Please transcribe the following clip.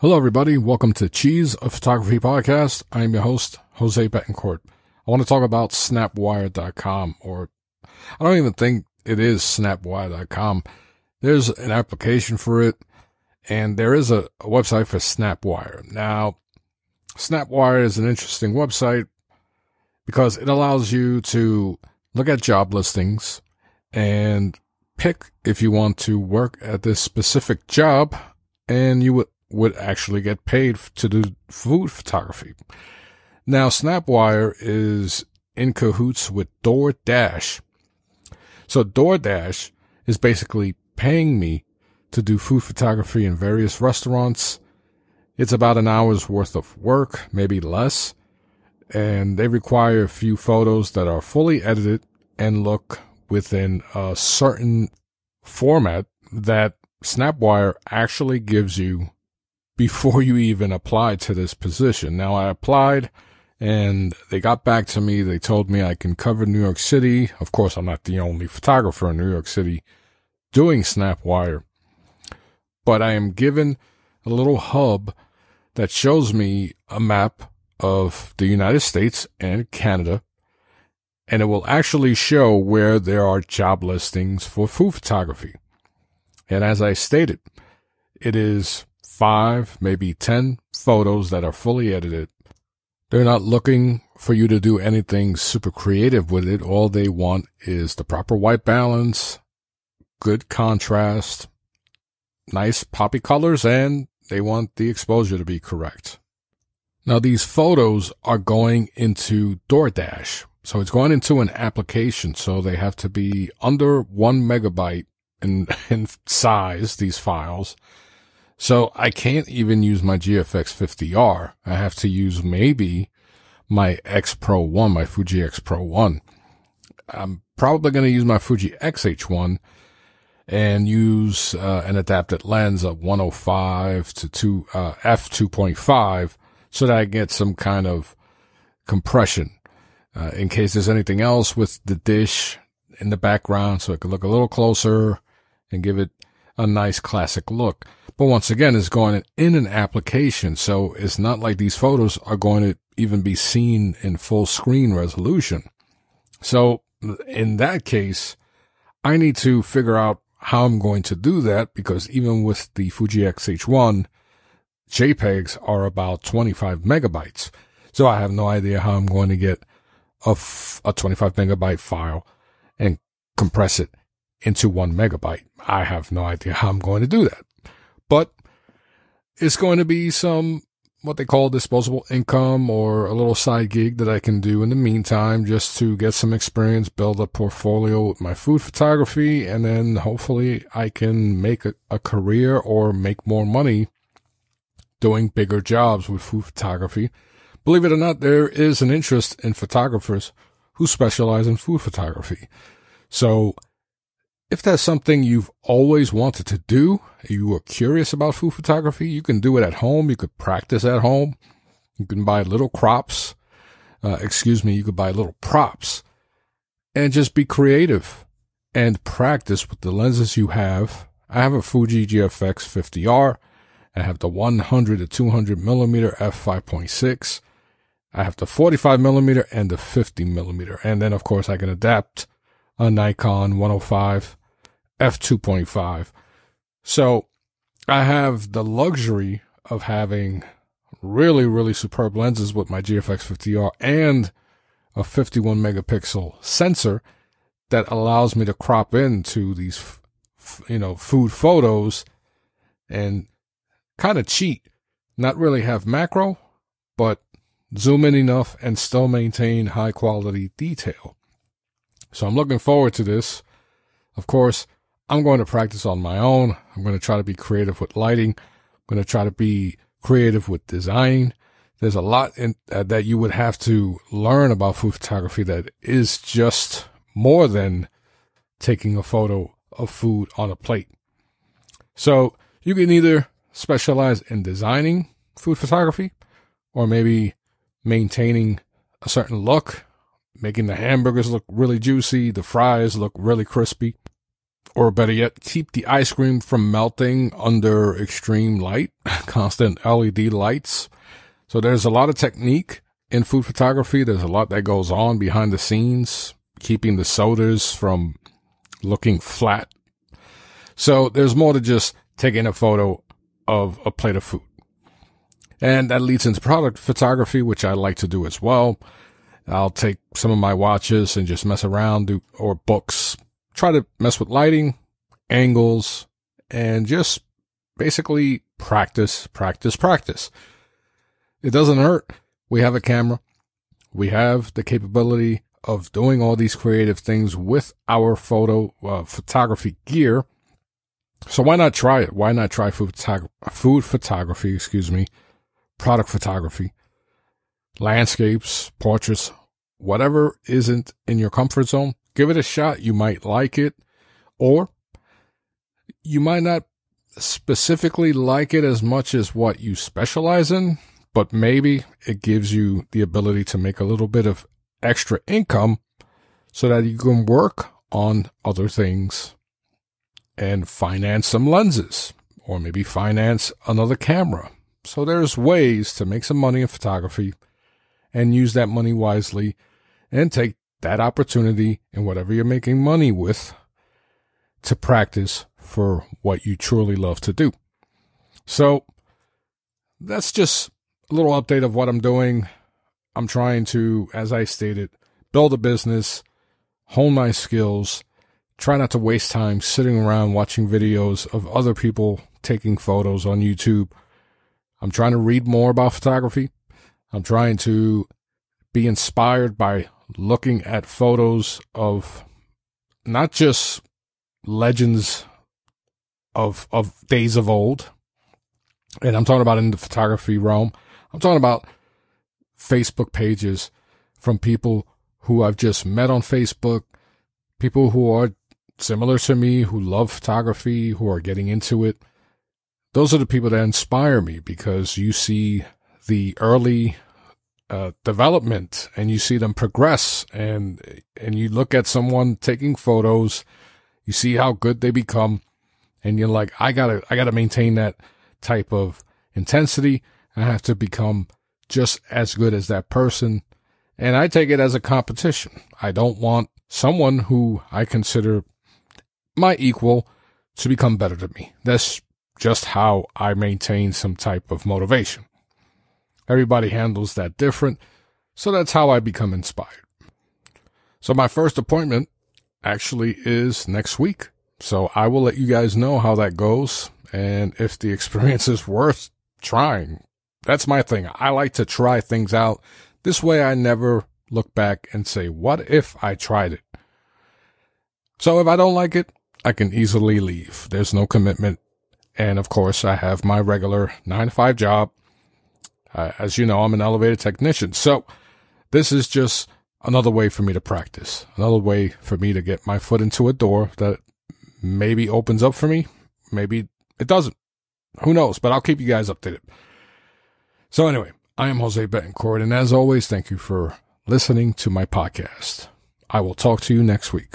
Hello, everybody. Welcome to Cheese of Photography Podcast. I am your host, Jose Betancourt. I want to talk about snapwire.com, or I don't even think it is snapwire.com. There's an application for it, and there is a, a website for Snapwire. Now, Snapwire is an interesting website because it allows you to look at job listings and pick if you want to work at this specific job and you would would actually get paid to do food photography. Now, Snapwire is in cahoots with DoorDash. So DoorDash is basically paying me to do food photography in various restaurants. It's about an hour's worth of work, maybe less. And they require a few photos that are fully edited and look within a certain format that Snapwire actually gives you before you even apply to this position. Now I applied and they got back to me. They told me I can cover New York City. Of course, I'm not the only photographer in New York City doing Snapwire, but I am given a little hub that shows me a map of the United States and Canada. And it will actually show where there are job listings for food photography. And as I stated, it is five, maybe 10 photos that are fully edited. They're not looking for you to do anything super creative with it. All they want is the proper white balance, good contrast, nice poppy colors, and they want the exposure to be correct. Now these photos are going into DoorDash. So it's going into an application. So they have to be under one megabyte in, in size, these files. So I can't even use my GFX 50R. I have to use maybe my X Pro 1, my Fuji X Pro 1. I'm probably going to use my Fuji X-H1 and use uh, an adapted lens of 105 to 2 uh, f2.5 so that I get some kind of compression uh, in case there's anything else with the dish in the background so it can look a little closer and give it a nice classic look. But once again, it's going in an application. So it's not like these photos are going to even be seen in full screen resolution. So in that case, I need to figure out how I'm going to do that because even with the Fuji X-H1, JPEGs are about 25 megabytes. So I have no idea how I'm going to get a, f- a 25 megabyte file and compress it into one megabyte. I have no idea how I'm going to do that but it's going to be some what they call disposable income or a little side gig that I can do in the meantime just to get some experience, build a portfolio with my food photography, and then hopefully I can make a, a career or make more money doing bigger jobs with food photography. Believe it or not, there is an interest in photographers who specialize in food photography. So if that's something you've always wanted to do, you are curious about food photography, you can do it at home. You could practice at home. You can buy little crops. Uh, excuse me, you could buy little props and just be creative and practice with the lenses you have. I have a Fuji GFX 50R. I have the 100 to 200 millimeter f5.6. I have the 45 millimeter and the 50 millimeter. And then, of course, I can adapt a Nikon 105 f2.5. So I have the luxury of having really, really superb lenses with my GFX 50R and a 51 megapixel sensor that allows me to crop into these, you know, food photos and kind of cheat, not really have macro, but zoom in enough and still maintain high quality detail. So I'm looking forward to this. Of course, I'm going to practice on my own. I'm going to try to be creative with lighting. I'm going to try to be creative with design. There's a lot in, uh, that you would have to learn about food photography that is just more than taking a photo of food on a plate. So you can either specialize in designing food photography or maybe maintaining a certain look, making the hamburgers look really juicy, the fries look really crispy or better yet, keep the ice cream from melting under extreme light, constant LED lights. So there's a lot of technique in food photography. There's a lot that goes on behind the scenes, keeping the sodas from looking flat. So there's more to just taking a photo of a plate of food. And that leads into product photography, which I like to do as well. I'll take some of my watches and just mess around, do, or books, try to mess with lighting, angles, and just basically practice, practice, practice. It doesn't hurt. We have a camera. We have the capability of doing all these creative things with our photo uh, photography gear. So why not try it? Why not try food, food photography, excuse me, product photography, landscapes, portraits, whatever isn't in your comfort zone, give it a shot. You might like it or you might not specifically like it as much as what you specialize in, but maybe it gives you the ability to make a little bit of extra income so that you can work on other things and finance some lenses or maybe finance another camera. So there's ways to make some money in photography and use that money wisely and take that opportunity and whatever you're making money with to practice for what you truly love to do. So that's just a little update of what I'm doing. I'm trying to, as I stated, build a business, hone my skills, try not to waste time sitting around watching videos of other people taking photos on YouTube. I'm trying to read more about photography. I'm trying to be inspired by looking at photos of not just legends of of days of old, and I'm talking about in the photography realm. I'm talking about Facebook pages from people who I've just met on Facebook, people who are similar to me, who love photography, who are getting into it. Those are the people that inspire me because you see the early uh, development and you see them progress and and you look at someone taking photos you see how good they become and you're like i gotta i gotta maintain that type of intensity. I have to become just as good as that person and i take it as a competition. I don't want someone who i consider my equal to become better than me. That's just how i maintain some type of motivation Everybody handles that different. So that's how I become inspired. So my first appointment actually is next week. So I will let you guys know how that goes and if the experience is worth trying. That's my thing. I like to try things out. This way I never look back and say, what if I tried it? So if I don't like it, I can easily leave. There's no commitment. And of course, I have my regular nine to five job. Uh, as you know, I'm an elevator technician. So this is just another way for me to practice, another way for me to get my foot into a door that maybe opens up for me. Maybe it doesn't. Who knows? But I'll keep you guys updated. So anyway, I am Jose Betancourt. And as always, thank you for listening to my podcast. I will talk to you next week.